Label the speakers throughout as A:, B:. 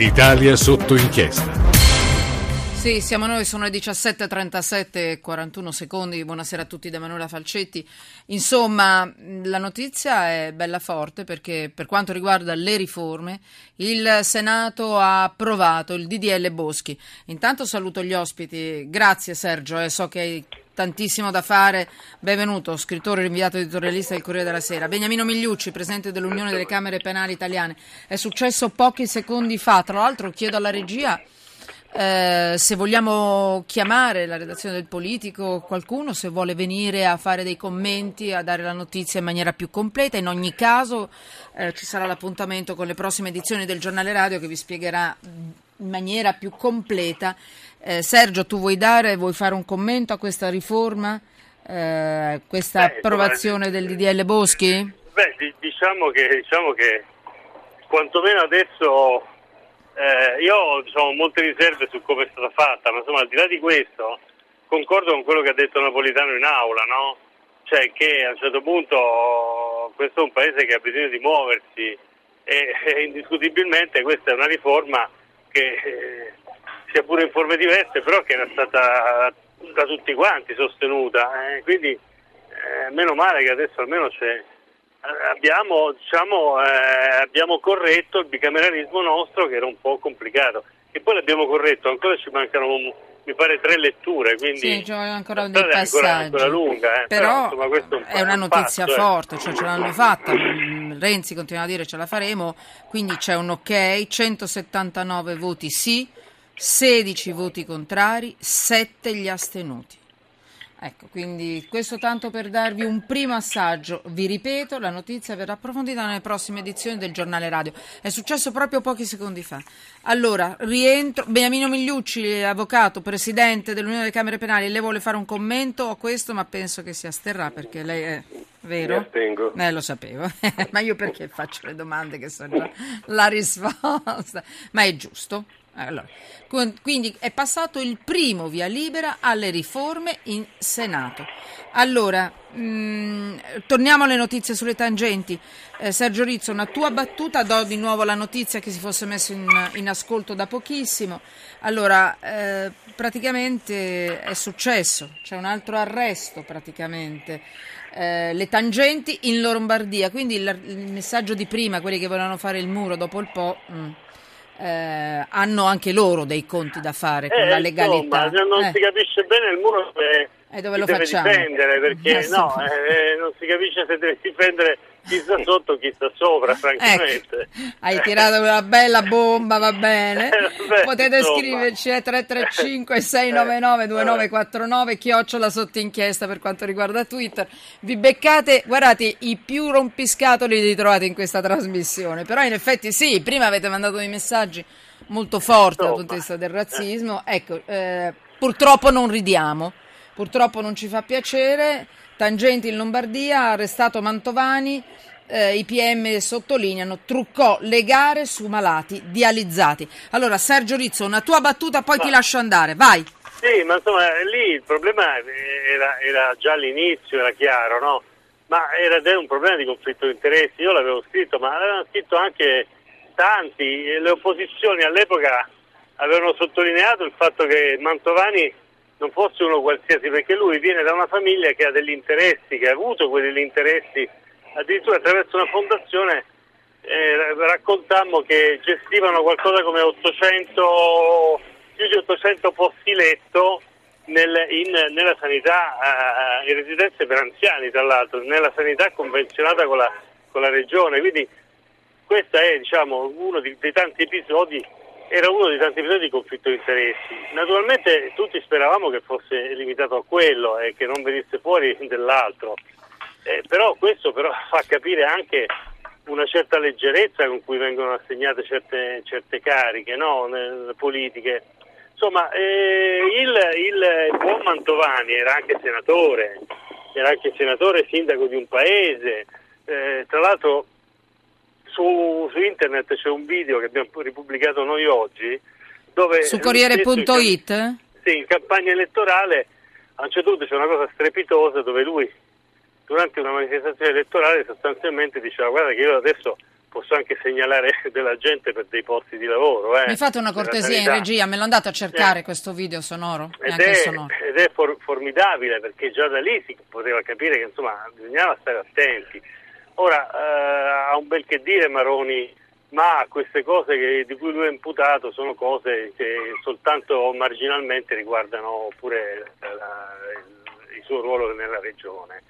A: Italia sotto inchiesta.
B: Sì, siamo noi, sono le 17.37 e 41 secondi. Buonasera a tutti da Emanuela Falcetti. Insomma, la notizia è bella forte perché per quanto riguarda le riforme, il Senato ha approvato il DDL Boschi. Intanto saluto gli ospiti. Grazie Sergio, eh, so che hai tantissimo da fare. Benvenuto, scrittore rinviato editorialista del Corriere della Sera. Beniamino Migliucci, presidente dell'Unione delle Camere Penali Italiane. È successo pochi secondi fa. Tra l'altro chiedo alla regia eh, se vogliamo chiamare la redazione del politico qualcuno, se vuole venire a fare dei commenti, a dare la notizia in maniera più completa, in ogni caso eh, ci sarà l'appuntamento con le prossime edizioni del giornale radio che vi spiegherà in maniera più completa. Eh, Sergio, tu vuoi dare, vuoi fare un commento a questa riforma, eh, questa Beh, approvazione del DDL Boschi?
C: Beh, diciamo che, diciamo che quantomeno adesso eh, io ho diciamo, molte riserve su come è stata fatta, ma insomma al di là di questo concordo con quello che ha detto Napolitano in aula, no? Cioè che a un certo punto questo è un paese che ha bisogno di muoversi e, e indiscutibilmente questa è una riforma che eh, sia pure in forme diverse, però che era stata da tutti quanti sostenuta. Eh, quindi eh, meno male che adesso almeno c'è abbiamo, diciamo, eh, abbiamo, corretto il bicameralismo nostro che era un po' complicato e poi l'abbiamo corretto, ancora ci mancano mi pare tre letture, quindi
B: sì, c'è ancora dei passaggi. Ancora,
C: ancora lunga,
B: eh. però, però insomma, è, è, una notizia passo, eh. forte, cioè ce l'hanno fatta, Renzi continua a dire ce la faremo, quindi c'è un ok, 179 voti sì, 16 voti contrari, 7 gli astenuti. Ecco, quindi questo tanto per darvi un primo assaggio. Vi ripeto, la notizia verrà approfondita nelle prossime edizioni del giornale radio. È successo proprio pochi secondi fa. Allora, rientro. Beniamino Migliucci, avvocato, presidente dell'Unione delle Camere Penali, lei vuole fare un commento a questo, ma penso che si asterrà perché lei è vero?
C: Mi astengo.
B: Eh, lo sapevo. ma io perché faccio le domande che sono già la risposta? Ma è giusto. Allora, quindi è passato il primo via libera alle riforme in Senato. Allora, mh, mm, torniamo alle notizie sulle tangenti. Eh, Sergio Rizzo, una tua battuta, do di nuovo la notizia che si fosse messo in, in ascolto da pochissimo. Allora, eh, praticamente è successo, c'è un altro arresto praticamente. Eh, le tangenti in Lombardia, quindi il, il, messaggio di prima, quelli che volevano fare il muro dopo il Po'. Mh eh, hanno anche loro dei conti da fare con
C: eh,
B: la legalità.
C: Insomma, non eh. si capisce bene il muro dove
B: e dove lo facciamo?
C: difendere perché no, eh, non si capisce se deve difendere chi sta sotto chi sta sopra, francamente.
B: Ecco, hai tirato una bella bomba, va bene. Beh, Potete insomma. scriverci a 335 699 2949 chiocciola sotto inchiesta per quanto riguarda Twitter. Vi beccate, guardate, i più rompiscatoli li trovate in questa trasmissione, però in effetti sì, prima avete mandato dei messaggi molto forti dal punto di vista del razzismo. Ecco, eh, purtroppo non ridiamo, purtroppo non ci fa piacere Tangenti in Lombardia, arrestato Mantovani, eh, i PM sottolineano, truccò le gare su malati dializzati. Allora Sergio Rizzo, una tua battuta, poi ma, ti lascio andare, vai.
C: Sì, ma insomma lì il problema era, era già all'inizio, era chiaro, no? Ma era un problema di conflitto di interessi, io l'avevo scritto, ma l'avevano scritto anche tanti, le opposizioni all'epoca avevano sottolineato il fatto che Mantovani non fosse uno qualsiasi, perché lui viene da una famiglia che ha degli interessi, che ha avuto quegli interessi, addirittura attraverso una fondazione eh, raccontammo che gestivano qualcosa come 800, più di 800 posti letto nel, in, nella sanità, eh, in residenze per anziani tra l'altro, nella sanità convenzionata con la, con la regione, quindi questo è diciamo, uno dei, dei tanti episodi era uno dei tanti episodi di conflitto di interessi. Naturalmente tutti speravamo che fosse limitato a quello e che non venisse fuori dell'altro, eh, però questo però fa capire anche una certa leggerezza con cui vengono assegnate certe, certe cariche no? politiche. Insomma, eh, il, il buon Mantovani era anche senatore, era anche senatore e sindaco di un paese, eh, tra l'altro su, su, internet c'è un video che abbiamo ripubblicato noi oggi dove
B: su Corriere.it?
C: Sì, in campagna elettorale a un certo punto c'è una cosa strepitosa dove lui durante una manifestazione elettorale sostanzialmente diceva guarda che io adesso posso anche segnalare della gente per dei posti di lavoro. Eh,
B: Mi fate una cortesia in regia, me lo andate a cercare eh. questo video sonoro?
C: Ed è, sonoro. ed è for- formidabile perché già da lì si poteva capire che insomma bisognava stare attenti. Ora eh, ha un bel che dire Maroni, ma queste cose che, di cui lui è imputato sono cose che soltanto marginalmente riguardano pure la, il, il suo ruolo nella regione.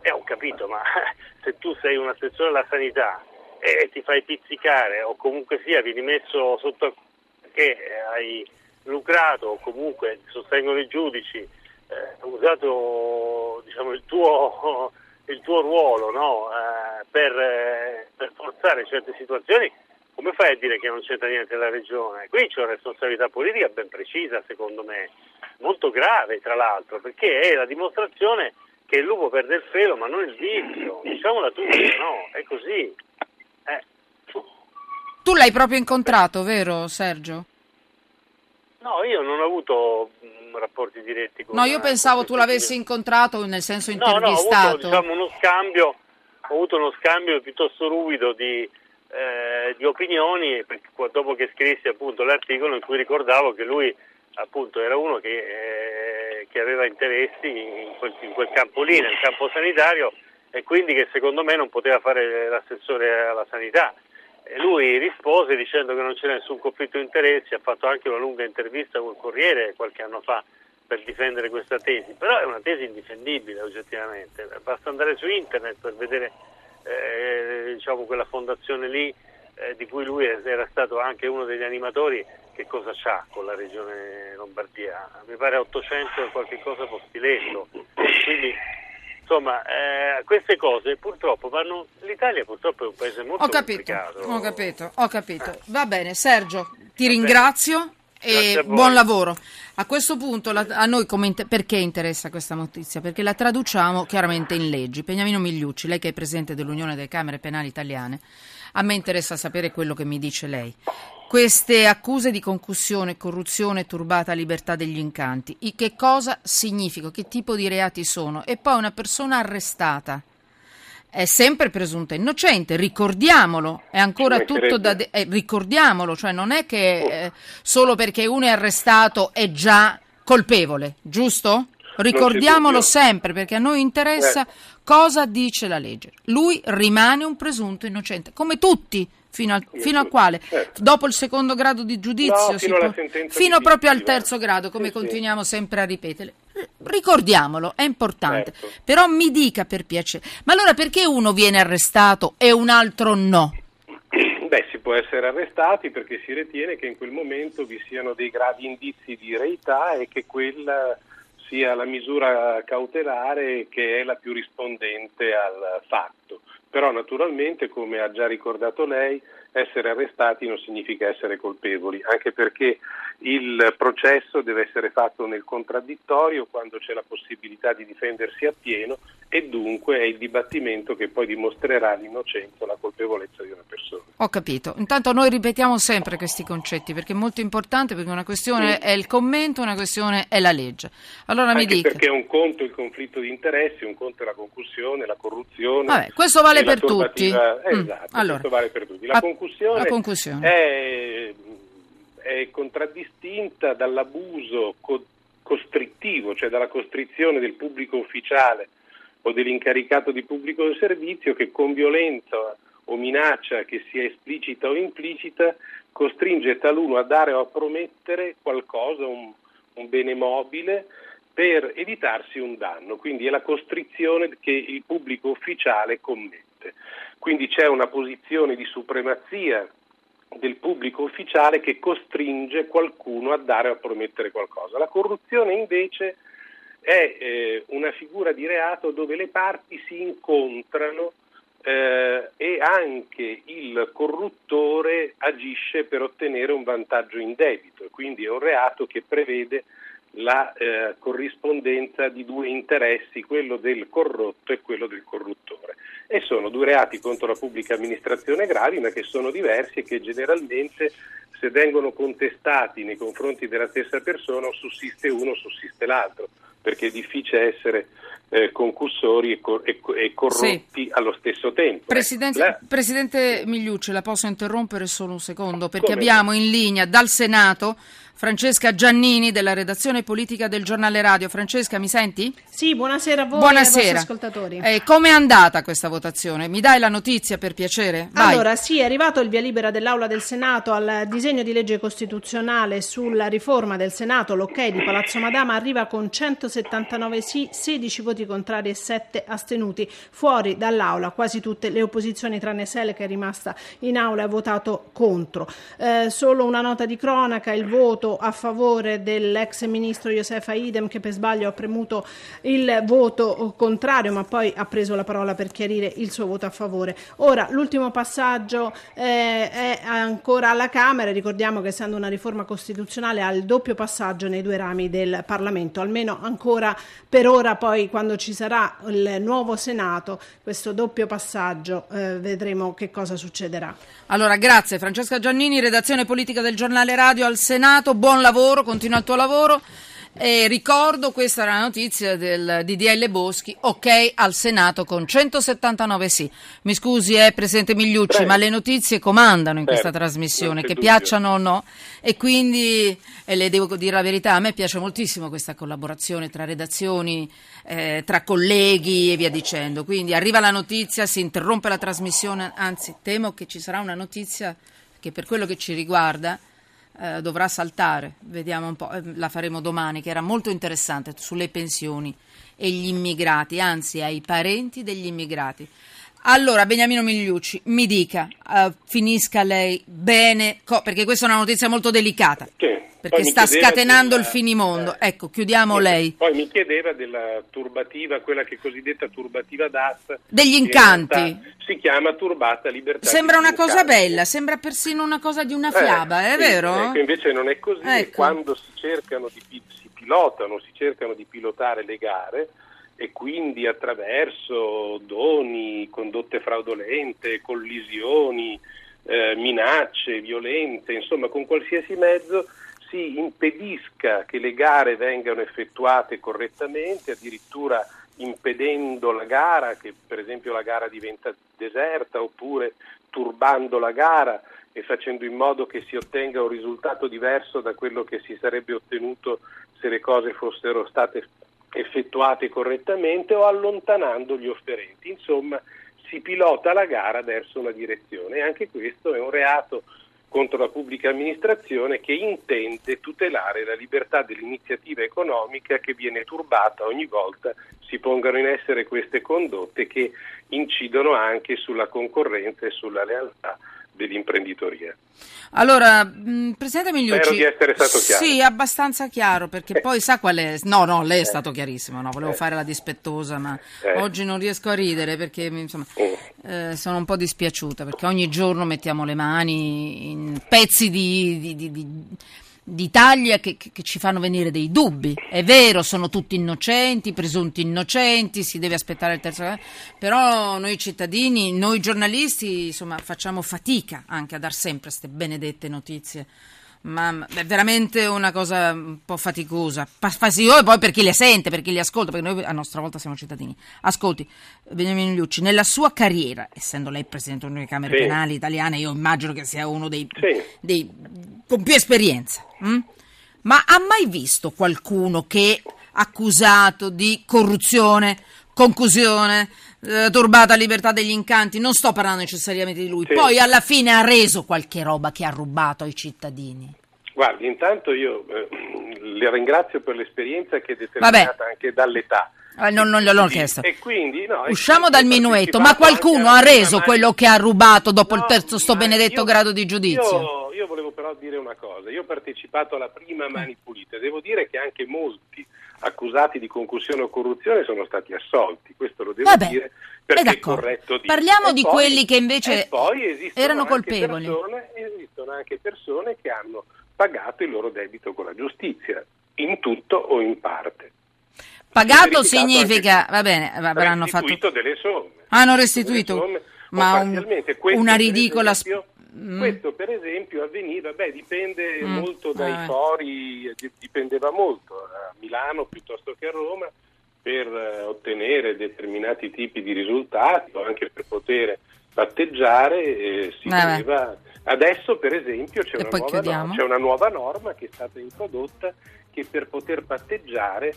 C: E ho capito, ma se tu sei un assessore alla sanità e ti fai pizzicare o comunque sia vieni messo sotto che hai lucrato o comunque sostengono i giudici, eh, usato diciamo, il, tuo, il, tuo, ruolo no? eh, per, eh, per, forzare certe situazioni, come fai a dire che non c'entra niente la regione? Qui c'è una responsabilità politica ben precisa secondo me, molto grave tra l'altro, perché è la dimostrazione che il lupo perde il pelo ma non il vizio, diciamola tutta, no? È così. Eh.
B: Tu l'hai proprio incontrato, vero Sergio?
C: No, io non ho avuto mh, rapporti diretti con
B: No, io pensavo tu l'avessi incontrato nel senso intervistato.
C: No, no, ho avuto diciamo, uno scambio, ho avuto uno scambio piuttosto ruvido di, eh, di opinioni dopo che scrissi appunto l'articolo in cui ricordavo che lui appunto era uno che, eh, che aveva interessi in quel, in quel campo lì, nel campo sanitario e quindi che secondo me non poteva fare l'assessore alla sanità. E lui rispose dicendo che non c'era nessun conflitto di interessi, ha fatto anche una lunga intervista col Corriere qualche anno fa per difendere questa tesi, però è una tesi indifendibile oggettivamente, basta andare su internet per vedere eh, diciamo, quella fondazione lì eh, di cui lui era stato anche uno degli animatori, che cosa c'ha con la regione Lombardia? Mi pare 800 qualche cosa postiletto, quindi insomma, eh, queste cose purtroppo vanno. L'Italia purtroppo è un paese molto
B: ho capito,
C: complicato.
B: Ho capito, ho capito. Va bene, Sergio, ti Va ringrazio. Bene. E buon lavoro. A questo punto la, a noi inter- perché interessa questa notizia? Perché la traduciamo chiaramente in leggi. Beniamino Migliucci, lei che è presidente dell'Unione delle Camere Penali Italiane, a me interessa sapere quello che mi dice lei. Queste accuse di concussione, corruzione turbata libertà degli incanti, che cosa significano? Che tipo di reati sono? E poi una persona arrestata è sempre presunta innocente, ricordiamolo, è ancora tutto da... De- eh, ricordiamolo, cioè non è che eh, solo perché uno è arrestato è già colpevole, giusto? Ricordiamolo sempre perché a noi interessa eh. cosa dice la legge. Lui rimane un presunto innocente, come tutti Fino, al, fino a quale? Certo. Dopo il secondo grado di giudizio?
C: No, fino,
B: può,
C: fino
B: proprio al terzo grado, come sì, continuiamo sempre a ripetere. Ricordiamolo, è importante. Certo. Però mi dica per piacere, ma allora perché uno viene arrestato e un altro no?
D: Beh, si può essere arrestati perché si ritiene che in quel momento vi siano dei gravi indizi di reità e che quella sia la misura cautelare che è la più rispondente al fatto però naturalmente, come ha già ricordato lei, essere arrestati non significa essere colpevoli, anche perché il processo deve essere fatto nel contraddittorio quando c'è la possibilità di difendersi appieno e dunque è il dibattimento che poi dimostrerà l'innocenza o la colpevolezza di una persona.
B: Ho capito. Intanto noi ripetiamo sempre questi concetti perché è molto importante perché una questione sì. è il commento, una questione è la legge. Allora
D: Anche
B: mi dica.
D: Perché un conto è il conflitto di interessi, un conto è la concussione, la corruzione.
B: Vabbè, questo vale per tutti.
D: Eh, mm. Esatto, allora, questo vale per tutti. La, a, concussione,
B: la concussione.
D: È, è contraddistinta dall'abuso co- costrittivo, cioè dalla costrizione del pubblico ufficiale o dell'incaricato di pubblico servizio che con violenza o minaccia che sia esplicita o implicita costringe taluno a dare o a promettere qualcosa, un, un bene mobile, per evitarsi un danno. Quindi è la costrizione che il pubblico ufficiale commette. Quindi c'è una posizione di supremazia del pubblico ufficiale che costringe qualcuno a dare o a promettere qualcosa. La corruzione invece è eh, una figura di reato dove le parti si incontrano eh, e anche il corruttore agisce per ottenere un vantaggio indebito, quindi è un reato che prevede la eh, corrispondenza di due interessi, quello del corrotto e quello del corruttore. E sono due reati contro la pubblica amministrazione gravi, ma che sono diversi e che generalmente se vengono contestati nei confronti della stessa persona o sussiste uno o sussiste l'altro. perché è difficile essere eh, concussori e, cor- e, e corrotti sì. allo stesso tempo.
B: Presidente, ecco, Presidente Migliucci, la posso interrompere solo un secondo perché Come? abbiamo in linea dal Senato Francesca Giannini della redazione politica del giornale radio. Francesca, mi senti?
E: Sì, buonasera a voi
B: buonasera.
E: e ai ascoltatori.
B: Eh, Come è andata questa votazione? Mi dai la notizia per piacere?
E: Vai. Allora, sì, è arrivato il via libera dell'Aula del Senato al disegno di legge costituzionale sulla riforma del Senato, l'ok di Palazzo Madama arriva con 179 sì, 16 voti contrari e 7 astenuti. Fuori dall'Aula quasi tutte le opposizioni, tranne Sele che è rimasta in Aula e ha votato contro. Eh, solo una nota di cronaca, il voto a favore dell'ex ministro Josefa Idem che per sbaglio ha premuto il voto contrario ma poi ha preso la parola per chiarire il suo voto a favore. Ora l'ultimo passaggio eh, è ancora alla Camera, ricordiamo che essendo una riforma costituzionale ha il doppio passaggio nei due rami del Parlamento, almeno ancora per ora poi quando ci sarà il nuovo Senato questo doppio passaggio eh, vedremo che cosa succederà.
B: Allora grazie Francesca Giannini, redazione politica del giornale radio al Senato buon lavoro, continua il tuo lavoro. E ricordo, questa era la notizia del DDL Boschi, ok al Senato con 179 sì. Mi scusi, eh, Presidente Migliucci, Prego. ma le notizie comandano in questa trasmissione, che dubbio. piacciono o no. E quindi, e le devo dire la verità, a me piace moltissimo questa collaborazione tra redazioni, eh, tra colleghi e via dicendo. Quindi arriva la notizia, si interrompe la trasmissione, anzi temo che ci sarà una notizia che per quello che ci riguarda eh, dovrà saltare, vediamo un po', eh, la faremo domani, che era molto interessante sulle pensioni e gli immigrati, anzi ai parenti degli immigrati. Allora, Beniamino Migliucci, mi dica, uh, finisca lei bene, co- perché questa è una notizia molto delicata.
D: Sì,
B: perché sta scatenando della, il finimondo. Eh, ecco, chiudiamo
D: sì,
B: lei.
D: Poi mi chiedeva della turbativa, quella che è cosiddetta turbativa DAS.
B: Degli incanti.
D: Si chiama turbata libertà.
B: Sembra una incanti. cosa bella, sembra persino una cosa di una eh, fiaba, eh, è
D: sì,
B: vero?
D: Ecco, invece non è così. Ecco. Quando si cercano di si pilotano, si cercano di pilotare le gare e quindi attraverso doni, condotte fraudolente, collisioni, eh, minacce, violenze, insomma con qualsiasi mezzo si impedisca che le gare vengano effettuate correttamente, addirittura impedendo la gara, che per esempio la gara diventa deserta, oppure turbando la gara e facendo in modo che si ottenga un risultato diverso da quello che si sarebbe ottenuto se le cose fossero state effettuate correttamente o allontanando gli offerenti. Insomma, si pilota la gara verso una direzione e anche questo è un reato contro la pubblica amministrazione che intende tutelare la libertà dell'iniziativa economica che viene turbata ogni volta si pongano in essere queste condotte che incidono anche sulla concorrenza e sulla lealtà dell'imprenditoria.
B: Allora, mh, Presidente Migliucci,
D: Spero di essere stato chiaro.
B: Sì, abbastanza chiaro, perché poi sa qual è... No, no, lei è stato chiarissimo, no, volevo eh. fare la dispettosa, ma eh. oggi non riesco a ridere perché insomma, mm. eh, sono un po' dispiaciuta, perché ogni giorno mettiamo le mani in pezzi di, di, di, di d'Italia che, che, che, ci fanno venire dei dubbi. È vero, sono tutti innocenti, presunti innocenti, si deve aspettare il terzo però noi cittadini, noi giornalisti, insomma, facciamo fatica anche a dar sempre queste benedette notizie ma è veramente una cosa un po' faticosa. Fastidiosa oh, poi per chi le sente, per chi le ascolta, perché noi a nostra volta siamo cittadini. Ascolti, Beniamino Liucci, nella sua carriera, essendo lei presidente delle Camere sì. Penali italiane, io immagino che sia uno dei, sì. dei con più esperienza, hm? ma ha mai visto qualcuno che accusato di corruzione, concusione, eh, turbata libertà degli incanti, non sto parlando necessariamente di lui, sì. poi alla fine ha reso qualche roba che ha rubato ai cittadini.
D: Guardi, intanto io eh, le ringrazio per l'esperienza che è determinata Vabbè. anche dall'età.
B: Eh, non, non gliel'ho chiesto.
D: E quindi, no,
B: Usciamo dal minuetto, ma qualcuno ha reso quello che ha rubato dopo no, il terzo sto benedetto io, grado di giudizio?
D: Io, però dire una cosa, io ho partecipato alla prima Mani Pulite, devo dire che anche molti accusati di concussione o corruzione sono stati assolti, questo lo devo Vabbè, dire perché è corretto dire.
B: Parliamo e di poi, quelli che invece erano colpevoli.
D: Persone, esistono anche persone che hanno pagato il loro debito con la giustizia, in tutto o in parte.
B: Pagato significa, va bene, avranno
D: fatto... delle somme.
B: Hanno restituito, somme, ma un, una ridicola... Esempio,
D: Mm. Questo per esempio avveniva, beh dipende mm. molto dai ah. fori, dipendeva molto a Milano piuttosto che a Roma per eh, ottenere determinati tipi di risultati o anche per poter patteggiare eh, si doveva... Adesso per esempio c'è una, nuova, c'è una nuova norma che è stata introdotta che per poter patteggiare eh,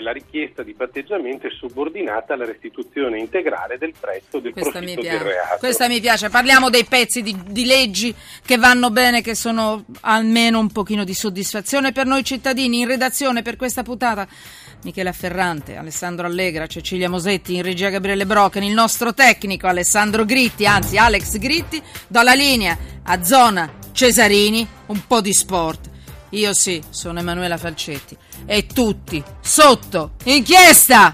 D: la richiesta di patteggiamento è subordinata alla restituzione integrale del prezzo del Questa profitto del reato.
B: Questa mi piace. Parliamo dei pezzi di, di, leggi che vanno bene, che sono almeno un pochino di soddisfazione per noi cittadini. In redazione per questa puntata Michele Afferrante, Alessandro Allegra, Cecilia Mosetti, in regia Gabriele Brocken, il nostro tecnico Alessandro Gritti, anzi Alex Gritti, do la linea a Zona Cesarini, un po' di sport. Io sì, sono Emanuela Falcetti. E tutti sotto inchiesta!